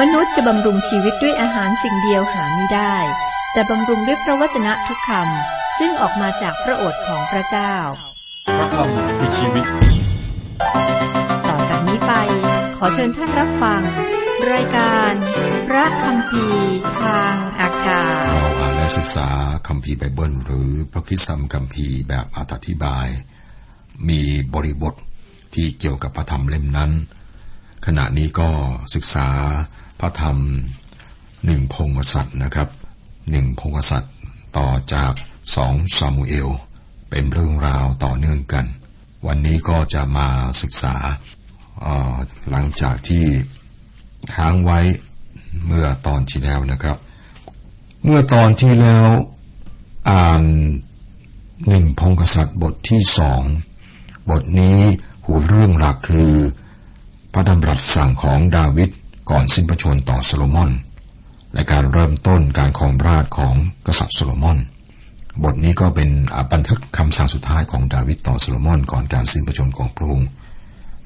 มนุษย์จะบำรุงชีวิตด้วยอาหารสิ่งเดียวหาไม่ได้ แต่บำรุงด้วยพระวจนะทุกคำซึ่งออกมาจากพระโอษฐ์ของพระเจ้า พระคำคือชีวิต ต่อจากนี้ไป ขอเชิญท่านรับฟัง รายการ พระคำพีทางอากาศเราอ่านและศึกษาคัมภีร์ไบเบิล หรือพระคริสตธรรมคัมภีร์แบบอธิบาย มีบริบทที่เกี่ยวกับพระธรรมเล่มนั้น ขณะนี้ก็ศึกษา พระธรรมหนึ่งพงศษัตนะครับหนึ่งพงศษัตต่อจากสองซามูเอล เป็นเรื่องราวต่อเนื่องกัน วันนี้ก็จะมาศึกษาหลังจากที่ค้างไว้เมื่อตอนที่แล้วนะครับ เมื่อตอนที่แล้วอ่านหนึ่งพงศษัตริย์บทที่สองบทนี้หัวเรื่องหลักคือ พระดำรัสสั่งของดาวิด ก่อนสิ้นพระชนต่อโซโลมอน และการเริ่มต้นการครองราชของกษัตริย์โซโลมอน บทนี้ก็เป็นบันทึกคำสั่งสุดท้ายของดาวิดต่อโซโลมอน ก่อนการสิ้นพระชนของพระองค์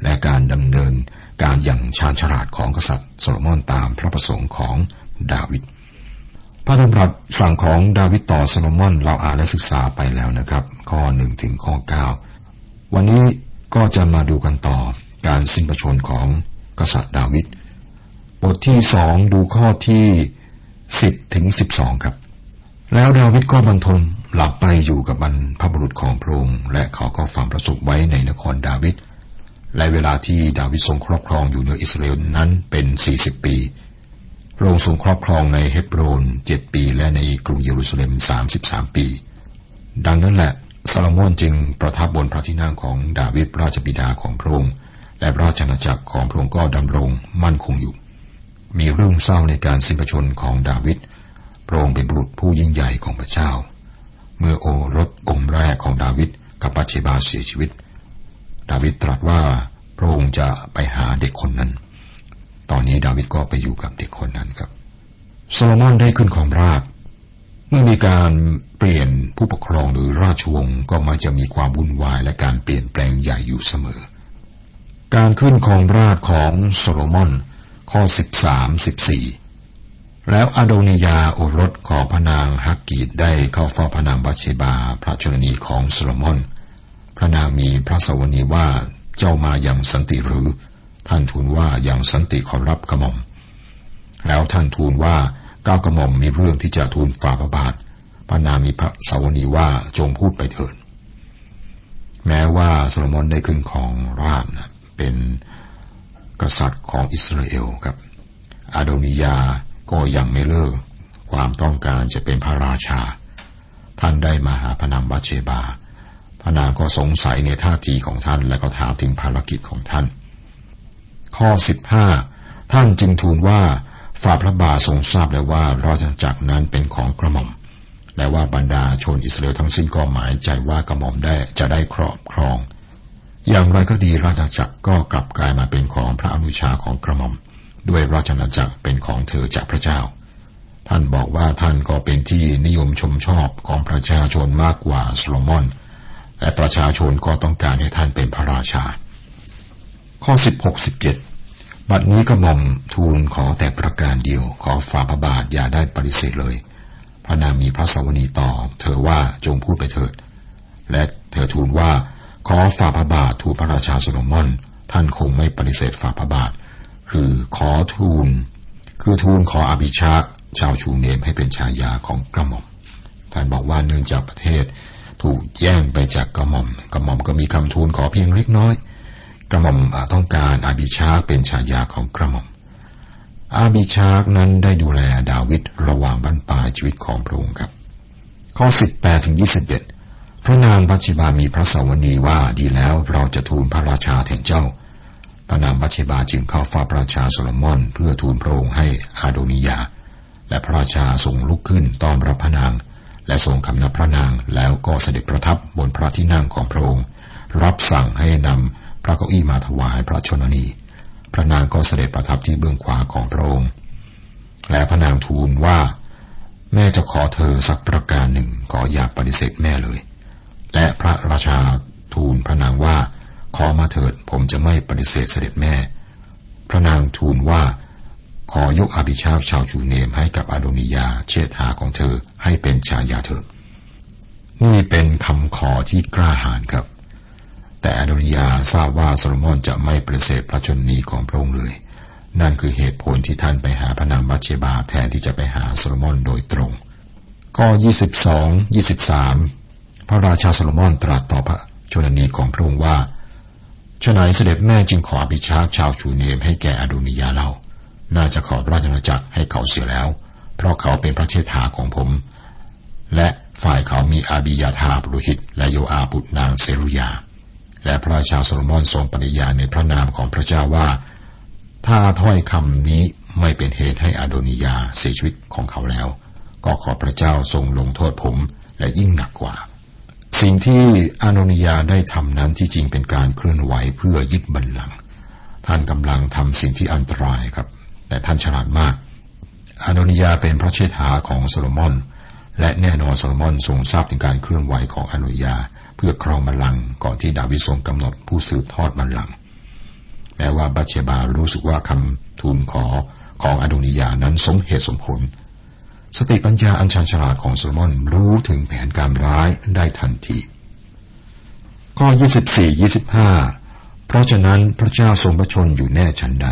และการดำเนินการอย่างชาญฉลาดของกษัตริย์โซโลมอนตามพระประสงค์ของดาวิดพระดำรัสสั่งของดาวิดต่อโซโลมอนเราอ่านและศึกษาไปแล้วนะครับ ข้อหนึ่งถึงข้อเก้าวันนี้ก็จะมาดูกันต่อการสิ้นพระชนของกษัตริย์ดาวิด บทที่สองดูข้อที่สิบถึงสิบสองครับ แล้วดาวิดก็บรรทนหลับไปอยู่กับบรรพบุรุษของพระองค์และเขาก็ฝังประสบไว้ในนครดาวิดและเวลาที่ดาวิดทรงครอบครองอยู่เหนืออิสราเอลนั้นเป็นสี่สิบปีพระองค์ทรงครอบครองในเฮบโรนเจ็ดปี และในกรุงเยรูซาเล็มสามสิบสามปี ดังนั้นแหละซาโลมอนจึงประทับบนพระที่นั่งของดาวิดราชบิดาของพระองค์และราชอาณาจักรของพระองค์ก็ดำรงมั่นคงอยู่ มีเรื่องเศร้าในการสิ้นพระชน์ของดาวิดพระองค์เป็นบุรุษผู้ยิ่งใหญ่ของพระเจ้า เมื่อโอรสองค์แรกของดาวิดกับปัจเชบาเสียชีวิต ดาวิดตรัสว่าพระองค์จะไปหาเด็กคนนั้น ตอนนี้ดาวิดก็ไปอยู่กับเด็กคนนั้นครับโซโลมอนได้ขึ้นของราชเมื่อมีการเปลี่ยนผู้ปกครองหรือราชวงศ์ก็มักจะมีความวุ่นวายและการเปลี่ยนแปลงใหญ่อยู่เสมอ การขึ้นของราชของโซโลมอน ข้อ 13 14 แล้วอาโดนิยาโอรสของพระนางฮักกีดได้เข้าเฝ้าพระนางบัชเชบาพระชนนีของโซโลมอน พระนางมีพระเสาวนีย์ว่าเจ้ามาอย่างสันติหรือ ท่านทูลว่าอย่างสันติขอรับกระหม่อม แล้วท่านทูลว่าเกล้ากระหม่อมมีเรื่องที่จะทูลฝ่าพระบาทพระนางมีพระเสาวนีย์ว่าจงพูดไปเถิดแม้ว่าโซโลมอนได้ขึ้นครองราชย์เป็น กษัตริย์ของอิสราเอลครับ อาโดนิยาก็ยังไม่เลิก ความต้องการจะเป็นพระราชา ท่านได้มาหาพระนางบาเชบา พระนางก็สงสัยในท่าทีของท่านและก็ถามถึงภารกิจของท่าน ข้อ15ท่านจึงทูลว่าฝ่าพระบาททรงทราบแล้วว่าราชจักรนั้นเป็นของกระหม่อมและว่าบรรดาชนอิสราเอลทั้งสิ้นก็หมายใจว่ากระหม่อมได้จะได้ครอบครอง อย่างไรก็ดีราชจักรก็กลับกลายมาเป็นของพระอนุชาของกระหม่อม ด้วยราชนาจักรเป็นของเธอจากพระเจ้า ท่านบอกว่าท่านก็เป็นที่นิยมชมชอบของประชาชนมากกว่าโซโลมอน และประชาชนก็ต้องการให้ท่านเป็นพระราชา ข้อ 16 17 บัดนี้กระหม่อมทูลขอแต่ประการเดียว ขอฝ่าพระบาทอย่าได้ปฏิเสธเลย พระนางมีพระสวนีต่อ เธอว่าจงพูดไปเถิด และเธอทูลว่า ขอฝ่าพระบาททูลพระราชาโซโลมอน ท่านคงไม่ปฏิเสธฝ่าพระบาท คือขอทูล คือทูลขออภิชาติชาวชูเนมให้เป็นชายาของกระหม่อม ท่านบอกว่าเนื่องจากประเทศถูกแย่งไปจากกระหม่อม กระหม่อมก็มีคำทูลขอเพียงเล็กน้อย กระหม่อมต้องการอาบิชาเป็นชายาของกระหม่อม อาบิชานั้นได้ดูแลดาวิดระหว่างบรรปลายชีวิตของพระองค์ครับ ข้อ 18ถึง21 พระนางบัชิบามีพระสวนีว่าดีแล้วเราจะทูลพระราชาแทนเจ้า พระนางบัชิบาจึงเข้าเฝ้าพระราชาโซโลมอน เพื่อทูลพระองค์ให้อาโดนิยา และพระราชาทรงลุกขึ้นต้อนรับพระนาง และทรงคำนับพระนางแล้วก็เสด็จประทับบนพระที่นั่งของพระองค์ รับสั่งให้นำพระเก้าอี้มาถวายพระชนนี พระนางก็เสด็จประทับที่เบื้องขวาของพระองค์ และพระนางทูลว่า แม่จะขอเธอสักประการหนึ่งขออย่าปฏิเสธแม่เลย และพระราชาทูลพระนางว่า ขอมาเถิดผมจะไม่ปฏิเสธเสด็จแม่ พระนางทูลว่า ขอยกอภิชาติชาวจูเนมให้กับอาโดนิยาเชษฐาของเธอให้เป็นชายาเธอนี่เป็นคำขอที่กล้าหาญครับ แต่อาโดนิยาทราบว่าโซโลมอนจะไม่ประเสริฐพระชนนีของพระองค์เลย นั่นคือเหตุผลที่ท่านไปหาพระนางบัทเชบาแทนที่จะไปหาโซโลมอนโดยตรงข้อ22 23 พระราชาโซโลมอนตรัสต่อพระชนนีของพระองค์ว่าไฉนเสด็จแม่จึงขออาบีชากชาวชูเนมให้แก่อโดนิยาเรา น่าจะขอราชอาณาจักรให้เขาเสียแล้ว เพราะเขาเป็นพระเชษฐาของผม และฝ่ายเขามีอาบียาธาร์ปุโรหิต และโยอาบบุตรนางเซรุยา และพระราชาโซโลมอนทรงปฏิญาในพระนามของพระเจ้าว่า ถ้าถ้อยคำนี้ไม่เป็นเหตุให้อโดนิยาเสียชีวิตของเขาแล้ว ก็ขอพระเจ้าทรงลงโทษผมและยิ่งหนักกว่า สิ่งที่อานนิยาได้ทำนั้นที่จริงเป็นการเคลื่อนไหวเพื่อยึดบัลลังก์ท่านกำลังทำสิ่งที่อันตรายครับ แต่ท่านฉลาดมาก อานนิยาเป็นพระเชษฐาของโซโลมอน และแน่นอนโซโลมอนทรงทราบถึงการเคลื่อนไหวของอานนิยา เพื่อครองบัลลังก์ก่อนที่ดาวิดทรงกำหนดผู้สืบทอดบัลลังก์แม้ว่าบัชเชบารู้สึกว่าคำทูลขอของอานนิยานั้นสมเหตุสมผล สติปัญญาอันชาญฉลาดของโซโลมอนรู้ถึงแผนการร้ายได้ทันทีข้อ24 25 เพราะฉะนั้นพระเจ้าทรงพระชนอยู่แน่ชันใด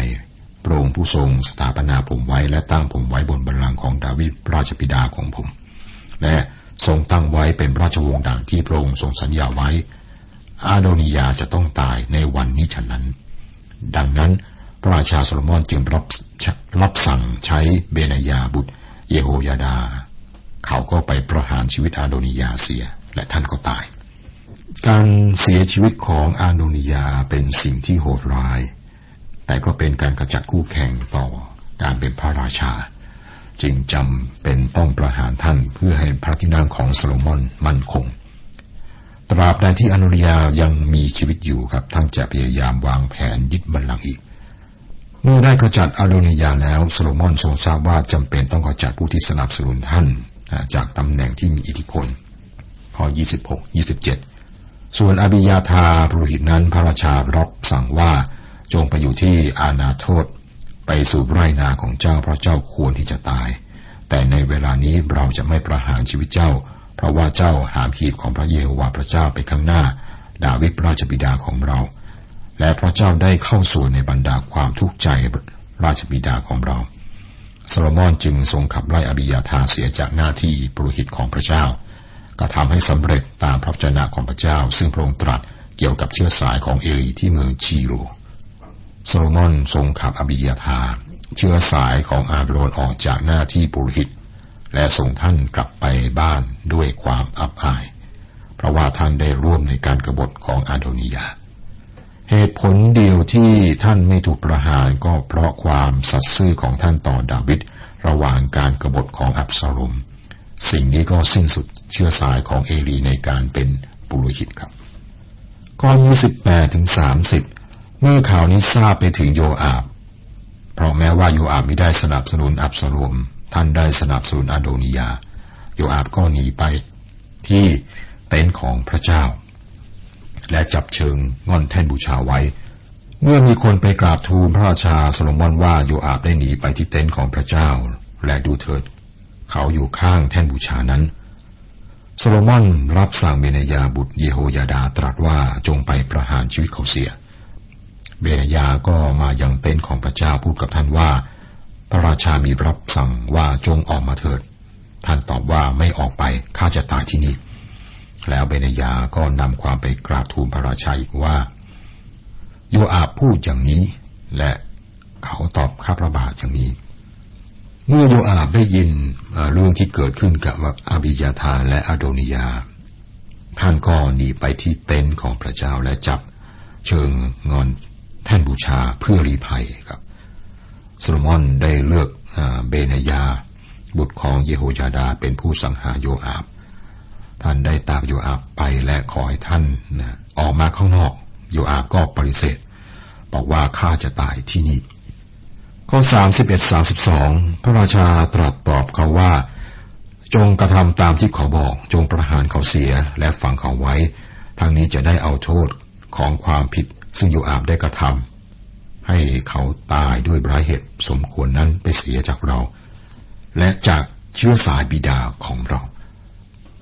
พระองค์ผู้ทรงสถาปนาผมไว้และตั้งผมไว้บนบัลลังก์ของดาวิดราชบิดาของผม และทรงตั้งไว้เป็นราชวงศ์ดังที่พระองค์ทรงสัญญาไว้ อาโดนิยาจะต้องตายในวันนี้ฉะนั้น ดังนั้นพระราชาโซโลมอนจึงรับรับสั่งใช้เบนายาบุตร เยโฮยาดา เขาก็ไปประหารชีวิตอาโดนิยาเสีย และท่านก็ตาย การเสียชีวิตของอาโดนิยาเป็นสิ่งที่โหดร้าย แต่ก็เป็นการกระจัดคู่แข่งต่อการเป็นพระราชา จึงจำเป็นต้องประหารท่านเพื่อให้พระที่นั่งของโซโลมอนมั่นคง ตราบใดที่อนุริยายังมีชีวิตอยู่ครับท่านจะพยายามวางแผนยึดบัลลังก์อีก มื่อได้ขจัดอาโดนิยาแล้วโซโลมอนทรงทราบว่าจำเป็นต้องขจัดผู้ที่สนับสนุนท่านจากตำแหน่งที่มีอิทธิพลข้อ26 27 ส่วนอบิยาธาปรุหิตนั้นพระราชารับสั่งว่าจงไปอยู่ที่อาณาโทษ ไปสู่ไร่นาของเจ้าเพราะเจ้าควรที่จะตาย แต่ในเวลานี้เราจะไม่ประหารชีวิตเจ้า เพราะว่าเจ้าหามหีบของพระเยโฮวาห์พระเจ้าไปข้างหน้า ดาวิดราชบิดาของเรา และพระเจ้าได้เข้าสู่ในบรรดาความทุกข์ใจราชบิดาของเราโซโลมอนจึงทรงขับไล่อบิยาธาเสียจากหน้าที่ปรุหิตของพระเจ้าก็ทำให้สำเร็จตามพระเจ้าของพระเจ้า ซึ่งพระองค์ตรัสเกี่ยวกับเชื้อสายของเอลีที่เมืองชีโลห์โซโลมอนทรงขับอาบียาธาร์เชื้อสายของอาโรนออกจากหน้าที่ปุโรหิต และส่งท่านกลับไปบ้านด้วยความอับอาย เพราะว่าท่านได้ร่วมในการกบฏของอาโดนิยา เหตุผลเดียวที่ท่านไม่ถูกประหารก็เพราะความสัตย์ซื่อของท่านต่อดาวิดระหว่างการกบฏของอับซาโลมสิ่งนี้ก็สิ้นสุดเชื้อสายของเอลีในการเป็นปุโรหิตครับข้อยี่สิบแปดถึงสามสิบเมื่อข่าวนี้ทราบไปถึงโยอาบ เพราะแม้ว่าโยอาบไม่ได้สนับสนุนอับซาลมท่านได้สนับสนุนอาโดนิยา โยอาบก็หนีไปที่เต็นท์ของพระเจ้า และจับเชิงง่อนแท่นบูชาไว้ เมื่อมีคนไปกราบทูลพระราชาโซโลมอนว่าโยอาบได้หนีไปที่เต็นท์ของพระเจ้า และดูเถิด เขาอยู่ข้างแท่นบูชานั้นโซโลมอนรับสั่งเบนยาบุตรเยโฮยาดาตรัสว่าจงไปประหารชีวิตเขาเสีย เบนยาก็มายังเต็นท์ของพระเจ้าพูดกับท่านว่า พระราชามีรับสั่งว่าจงออกมาเถิด ท่านตอบว่าไม่ออกไปข้าจะตายที่นี่ แล้วเบนยาก็นำความไปกราบทูลพระราชาอีกว่า โยอาบพูดอย่างนี้ และเขาตอบข้าพระบาทอย่างนี้ เมื่อโยอาบได้ยินเรื่องที่เกิดขึ้นกับอาบิยาธาและอาโดนิยา ท่านก็หนีไปที่เต็นท์ของพระเจ้าและจับเชิงงอนแท่นบูชาเพื่อรีภัยครับโซโลมอนได้เลือกเบนยา บุตรของเยโฮยาดาเป็นผู้สังหารโยอาบ ท่านได้ตามโยอาบไปและขอให้ท่านนะออกมาข้างนอก โยอาบก็ปฏิเสธ บอกว่าข้าจะตายที่นี่ ข้อสามสิบเอ็ดสาสิบสองพระราชาตรัสตอบเขาว่า จงกระทำตามที่เขาบอก จงประหารเขาเสียและฝังเขาไว้ ทางนี้จะได้เอาโทษของความผิด ซึ่งโยอาบได้กระทำให้เขาตายด้วยราเหตุสมควรนั้นไปเสียจากเรา และจากเชื้อสายบิดาของเรา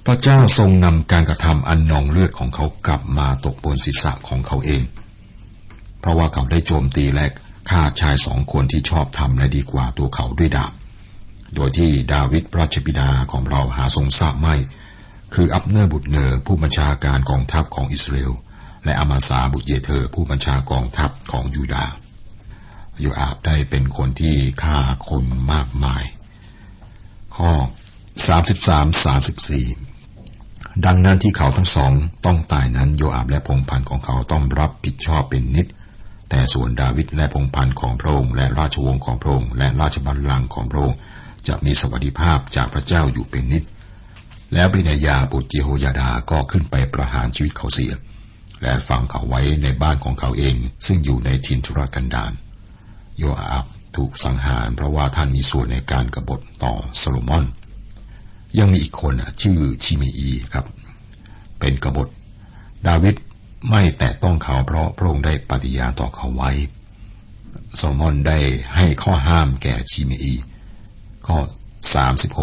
พระเจ้าทรงนำการกระทำอันนองเลือดของเขากลับมาตกบนศีรษะของเขาเอง เพราะว่าเขาได้โจมตีและฆ่าชายสองคนที่ชอบทำและดีกว่าตัวเขาด้วยดาบ โดยที่ดาวิดราชบิดาของเราหาทรงทราบไม่ คืออับเนอร์บุตรเนอร์ผู้บัญชาการกองทัพของอิสราเอลและอามาซาบุตรเยเธอร์ผู้บัญชาการกองทัพของยูดาห์โยอาบได้เป็นคนที่ฆ่าคนมากมาย ข้อ 33-34 ดังนั้นที่เขาทั้งสองต้องตายนั้นโยอาบและพงพันธ์ของเขาต้องรับผิดชอบเป็นนิด แต่ส่วนดาวิดและพงพันธ์ของพระองค์และราชวงศ์ของพระองค์และราชบัลลังก์ของพระองค์จะมีสวัสดิภาพจากพระเจ้าอยู่เป็นนิด แล้วเบนยาบุตรเยโฮยาดาก็ขึ้นไปประหารชีวิตเขาเสีย และฝังเขาไว้ในบ้านของเขาเอง ซึ่งอยู่ในทินทุรกันดารโยอาบถูกสังหารเพราะว่าท่านมีส่วนในการกรบฏต่อโซโลมอน ยังมีอีกคนชื่อชิมีอีครับ เป็นกบฏ ดาวิดไม่แตะต้องเขาเพราะพระองค์ได้ปฏิญาณต่อเขาไว้โซโลมอนได้ให้ข้อห้ามแก่ชิมีอีข้อ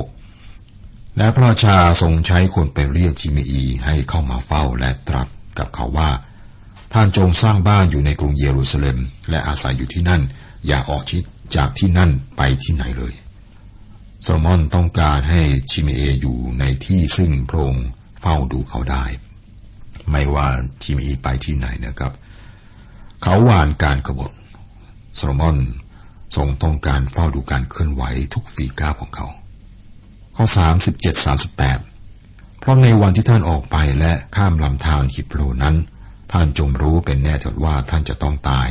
36 และพระราชาทรงใช้คนไปเรียกชิมีอีให้เข้ามาเฝ้าและตรัสกับเขาว่า ท่านจงสร้างบ้านอยู่ในกรุงเยรูซาเล็ม และอาศัยอยู่ที่นั่น อย่าออกชิดจากที่นั่นไปที่ไหนเลย โซโลมอนต้องการให้ชิเมเออยู่ในที่ซึ่งพระองค์เฝ้าดูเขาได้ ไม่ว่าชิเมเอไปที่ไหนนะครับ เขาวานการกบฏโซโลมอนทรงต้องการเฝ้าดูการเคลื่อนไหวทุกฝีก้าวของเขา ข้อ 37 38 เพราะในวันที่ท่านออกไปและข้ามลำธารฮิบโรนั้น ท่านจงรู้เป็นแน่เถิดว่าท่านจะต้องตาย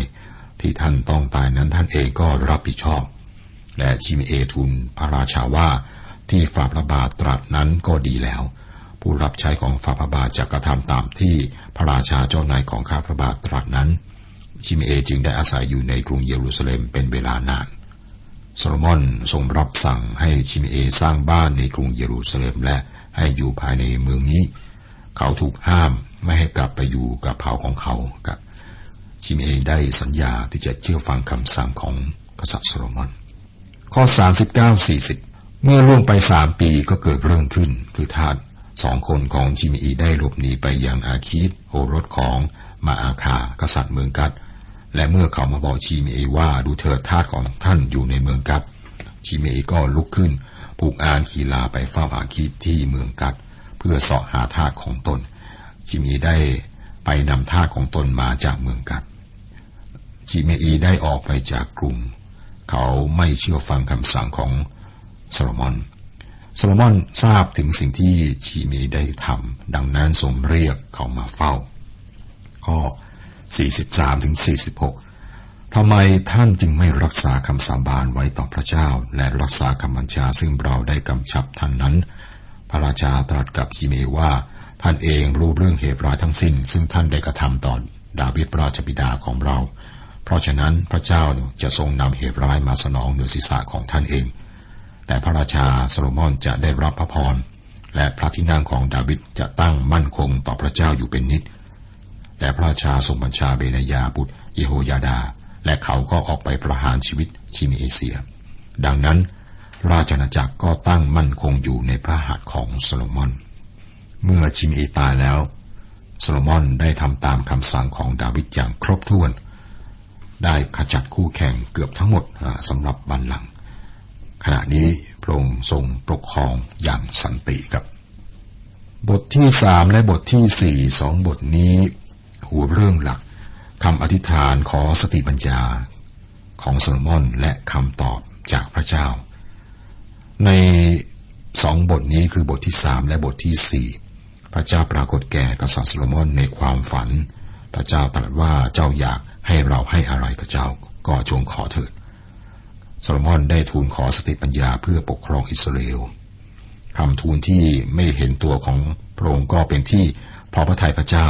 ที่ท่านต้องตายนั้นท่านเองก็รับผิดชอบ และชิมเอทุนพระราชาว่าที่ฝ่าพระบาทตรัสนั้นก็ดีแล้ว ผู้รับใช้ของฝ่าพระบาทจะกระทำตามที่พระราชาเจ้านายของข้าพระบาทตรัสนั้น ชิมเอจึงได้อาศัยอยู่ในกรุงเยรูซาเล็มเป็นเวลานานโซโลมอนทรงรับสั่งให้ชิเมอีสร้างบ้านในกรุงเยรูซาเล็มและให้อยู่ภายในเมืองนี้ เขาถูกห้ามไม่ให้กลับไปอยู่กับเผ่าของเขากับชิเมอีได้สัญญาที่จะเชื่อฟังคำสั่งของกษัตริย์โซโลมอน ข้อ 39-40 เมื่อล่วงไปสามปีก็เกิดเรื่องขึ้น คือทาสสองคนของชิเมอีได้หลบหนีไปยังอาคีชโอรสของมาอาคากษัตริย์เมืองกัทและเมื่อเขามาบอกชิมเอว่าดูเถิดทาสของท่านอยู่ในเมืองกัดชิมเอก็ลุกขึ้นผูกอานขีลาไปเฝ้าอาคีดที่เมืองกัดเพื่อเสาะหาทาสของตน ชิมเอได้ไปนำทาสของตนมาจากเมืองกัดชิเมอีได้ออกไปจากกรุง เขาไม่เชื่อฟังคำสั่งของโซโลมอนโซโลมอนทราบถึงสิ่งที่ชีเมได้ทำดังนั้นทรงเรียกเขามาเฝ้า ข้อ 43ถึง46ทำไมท่านจึงไม่รักษาคำสาบานไว้ต่อพระเจ้า และรักษาคำบัญชาซึ่งเราได้กำชับท่านนั้น พระราชาตรัสกับชีเมว่าท่านเองรู้เรื่องเหตุร้ายทั้งสิ้น ซึ่งท่านได้กระทำต่อดาวิดราชบิดาของเรา เพราะฉะนั้นพระเจ้าจะทรงนำเหตุร้ายมาสนองเหนือศีรษะของท่านเอง แต่พระราชาโซโลมอนจะได้รับพระพร และพระที่นั่งของดาวิดจะตั้งมั่นคงต่อพระเจ้าอยู่เป็นนิด แต่พระราชาทรงบัญชาเบนยาบุตรเยโฮยาดา และเขาก็ออกไปประหารชีวิตชิมเอเซีย ดังนั้น ราชนาจักรก็ตั้งมั่นคงอยู่ในพระหัตถ์ของโซโลมอน เมื่อชิมเอตายแล้วโซโลมอนได้ทำตามคำสั่งของดาวิดอย่างครบถ้วน ได้ขจัดคู่แข่งเกือบทั้งหมดสำหรับบัลลัง ขณะนี้พระองค์ทรงปกครองอย่างสันติครับ บทที่สามและบทที่สี่สองบทนี้ หัวเรื่องหลักคำอธิษฐานขอสติปัญญาของโซโลมอนและคำตอบจากพระเจ้า ในสองบทนี้คือบทที่สามและบทที่สี่พระเจ้าปรากฏแก่กษัตริย์โซโลมอนในความฝัน พระเจ้าตรัสว่าเจ้าอยากให้เราให้อะไรกับเจ้าก็จงขอเถิดโซโลมอนได้ทูลขอสติปัญญาเพื่อปกครองอิสราเอลคำทูลที่ไม่เห็นแก่ตัวของพระองค์ก็เป็นที่พอพระทัยพระเจ้า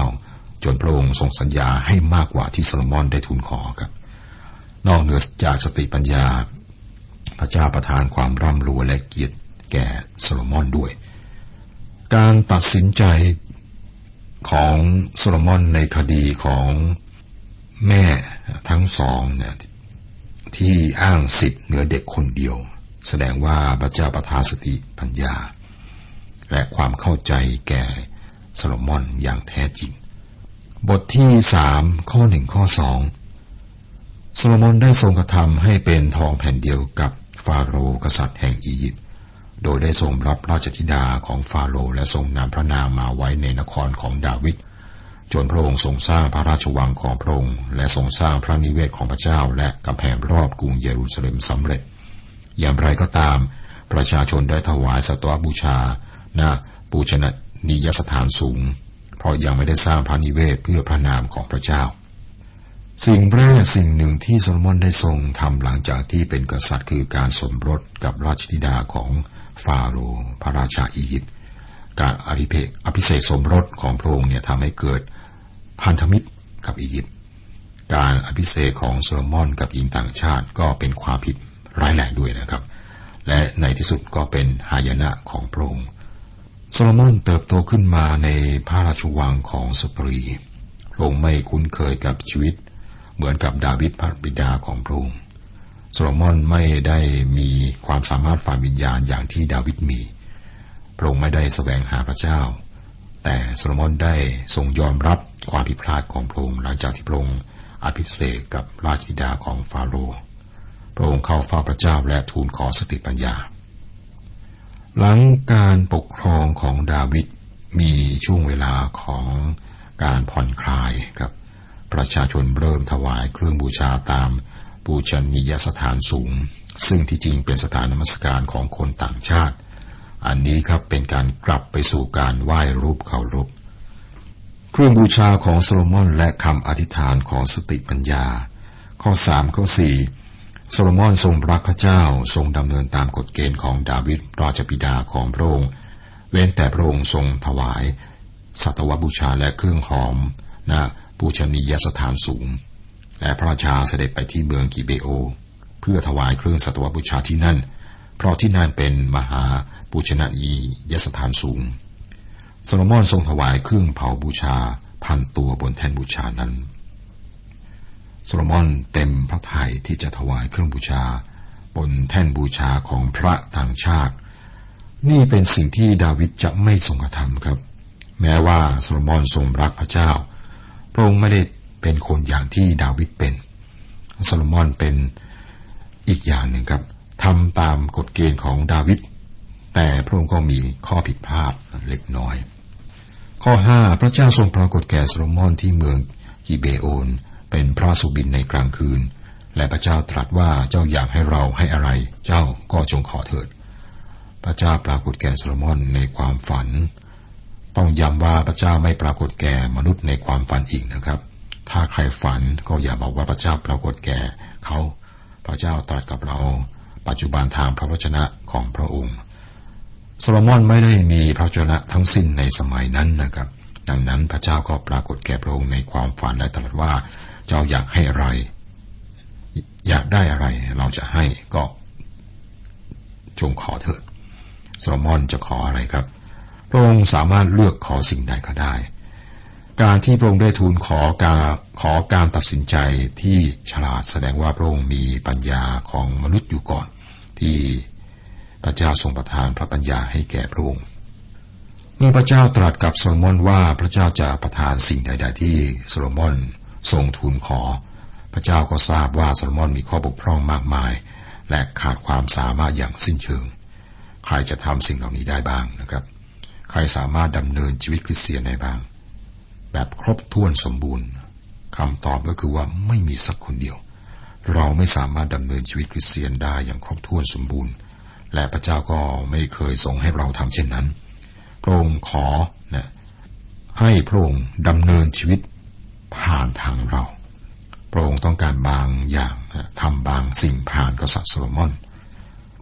จนพระองค์ทรงสัญญาให้มากกว่าที่โซโลมอนได้ทูลขอครับ นอกเหนือจากสติปัญญา พระเจ้าประทานความร่ำรวยและเกียรติแก่โซโลมอนด้วย การตัดสินใจ ของโซโลมอนในคดีของแม่ทั้งสองเนี่ยที่อ้างสิทธิ์เหนือเด็กคนเดียว แสดงว่าพระเจ้าประทานสติปัญญา และความเข้าใจแก่โซโลมอนอย่างแท้จริง บทที่สามข้อหนึ่งข้อสองโซโลมอนได้ทรงกระทำให้เป็นทองแผ่นเดียวกับฟาโรห์กษัตริย์แห่งอียิปต์ โดยได้ทรงรับราชธิดาของฟาโรห์และทรงนำพระนามมาไว้ในนครของดาวิดจนพระองค์ทรงสร้างพระราชวังของพระองค์และทรงสร้างพระนิเวศของพระเจ้า และกำแพงรอบกรุงเยรูซาเล็มสำเร็จ อย่างไรก็ตาม ประชาชนได้ถวายสตวบูชาณปูชนียสถานสูง เพราะยังไม่ได้สร้างพระนิเวศเพื่อพระนามของพระเจ้า สิ่งแรกสิ่งหนึ่งที่โซโลมอนได้ทรงทำหลังจากที่เป็นกษัตริย์คือการสมรสกับราชธิดาของ ฟาโรห์พระราชาอียิปต์การอภิเพอภิเษกสมรสของพระองค์เนี่ยทำให้เกิดพันธมิตรกับอียิปต์การอภิเษกของโซโลมอนกับหญิงต่างชาติก็เป็นความผิดร้ายแรงด้วยนะครับ และในที่สุดก็เป็นหายนะของพระองค์โซโลมอนเติบโตขึ้นมาในพระราชวังของสปรีพระองค์ไม่คุ้นเคยกับชีวิต เหมือนกับดาวิดพระบิดาของพระองค์ โซโลมอนไม่ได้มีความสามารถฝ่ายวิญญาณอย่างที่ดาวิดมี พระองค์ไม่ได้แสวงหาพระเจ้า แต่โซโลมอนได้ทรงยอมรับความผิดพลาดของพระองค์หลังจากที่พระองค์อภิเษกกับราชธิดาของฟาโรห์พระองค์เข้าเฝ้าพระเจ้าและทูลขอสติปัญญา หลังการปกครองของดาวิดมีช่วงเวลาของการผ่อนคลายกับ ประชาชนเริ่มถวายเครื่องบูชาตาม ปูชนียสถานสูง ซึ่งที่จริงเป็นสถานนมัสการของคนต่างชาติ อันนี้ครับเป็นการกลับไปสู่การไหว้รูปเคารพเครื่องบูชาของโซโลมอนและคำอธิษฐานขอสติปัญญา ข้อสามข้อสี่โซโลมอนทรงรักพระเจ้าทรงดำเนินตามกฎเกณฑ์ของดาวิดราชบิดาของพระองค์เว้นแต่พระองค์ทรงถวาย สัตวบูชาและเครื่องหอมณปูชนียสถานสูง และพระราชาเสด็จไปที่เมืองกิเบโอน เพื่อถวายเครื่องสัตวบูชาที่นั่น เพราะที่นั่นเป็นมหาปูชนียสถานสูงโซโลมอนทรงถวายเครื่องเผาบูชาพันตัวบนแท่นบูชานั้นโซโลมอนเต็มพระทัยที่จะถวายเครื่องบูชา บนแท่นบูชาของพระต่างชาติ นี่เป็นสิ่งที่ดาวิดจะไม่ทรงกระทำครับ แม้ว่าโซโลมอนทรงรักพระเจ้าพระองค์ไม่ได้ เป็นคนอย่างที่ดาวิดเป็นโซโลมอนเป็นอีกอย่างหนึ่งครับทำตามกฎเกณฑ์ของดาวิดแต่พระองค์ก็มีข้อผิดพลาดเล็กน้อย ข้อห้าพระเจ้าทรงปรากฏแก่โซโลมอนที่เมืองกิเบโอน เป็นพระสุบินในกลางคืน และพระเจ้าตรัสว่าเจ้าอยากให้เราให้อะไร เจ้าก็จงขอเถิด พระเจ้าปรากฏแก่โซโลมอนในความฝัน ต้องย้ำว่าพระเจ้าไม่ปรากฏแก่มนุษย์ในความฝันอีกนะครับ ถ้าใครฝันก็อย่าบอกว่าพระเจ้าปรากฏแก่เขาพระเจ้าตรัสกับเรา ปัจจุบันทางพระวจนะของพระองค์โซโลมอนไม่ได้มีพระวจนะทั้งสิ้นในสมัยนั้นนะครับ ดังนั้นพระเจ้าก็ปรากฏแก่พระองค์ในความฝันและตรัสว่าเจ้าอยากให้อะไร อยากได้อะไรเราจะให้ก็จงขอเถิดโซโลมอนจะขออะไรครับ พระองค์สามารถเลือกขอสิ่งใดก็ได้ การที่พระองค์ได้ทูลขอการขอการตัดสินใจที่ฉลาดแสดงว่าพระองค์มีปัญญาของมนุษย์อยู่ก่อน ที่พระเจ้าทรงประทานพระปัญญาให้แก่พระองค์เมื่อพระเจ้าตรัสกับโซโลมอนว่าพระเจ้าจะประทานสิ่งใด ๆ ที่โซโลมอนทรงทูลขอ พระเจ้าก็ทราบว่าโซโลมอนมีข้อบกพร่องมากมาย และขาดความสามารถอย่างสิ้นเชิง ใครจะทำสิ่งเหล่านี้ได้บ้างนะครับ ใครสามารถดำเนินชีวิตคริสเตียนได้บ้าง แบบครบถ้วนสมบูรณ์คำตอบก็คือว่าไม่มีสักคนเดียว เราไม่สามารถดำเนินชีวิตคริสเตียนได้อย่างครบถ้วนสมบูรณ์ และพระเจ้าก็ไม่เคยทรงให้เราทำเช่นนั้น พระองค์ขอนะให้พระองค์ดำเนินชีวิตผ่านทางเราพระองค์ต้องการบางอย่างทำบางสิ่งผ่านกษัตริย์โซโลมอน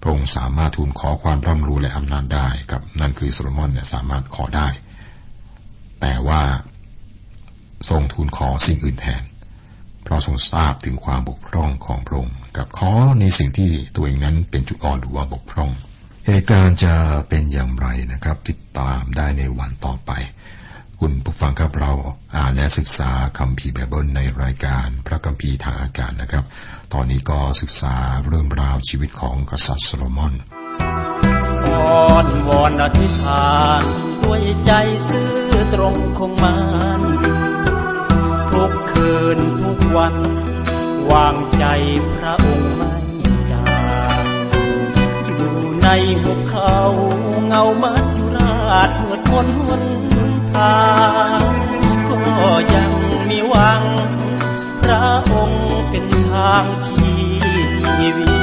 พระองค์สามารถทูลขอความร่ำรู้และอำนาจได้กับนั่นคือโซโลมอนเนี่ยสามารถขอได้ แต่ว่า ทรงทูลขอสิ่งอื่นแทน เพราะทรงทราบถึงความบกพร่องของพระองค์กับขอในสิ่งที่ตัวเองนั้นเป็นจุดอ่อนหรือว่าบกพร่อง เหตุการณ์จะเป็นอย่างไรนะครับ ติดตามได้ในวันต่อไป คุณผู้ฟังครับเราอ่านและศึกษาคัมภีไบเบิลในรายการพระคัมภีร์ทางอากาศนะครับ ตอนนี้ก็ศึกษาเรื่องราวชีวิตของกษัตริย์โซโลมอนอ้อนวอนอธิษฐานด้วยใจซื่อตรงคงมัน ทุกคืนทุกวัน วางใจพระองค์ไม่จางอยู่ในหุบเขาเงามัจจุราชมืดมนหนทางก็ยังมีหวัง พระองค์เป็นทางชีวิต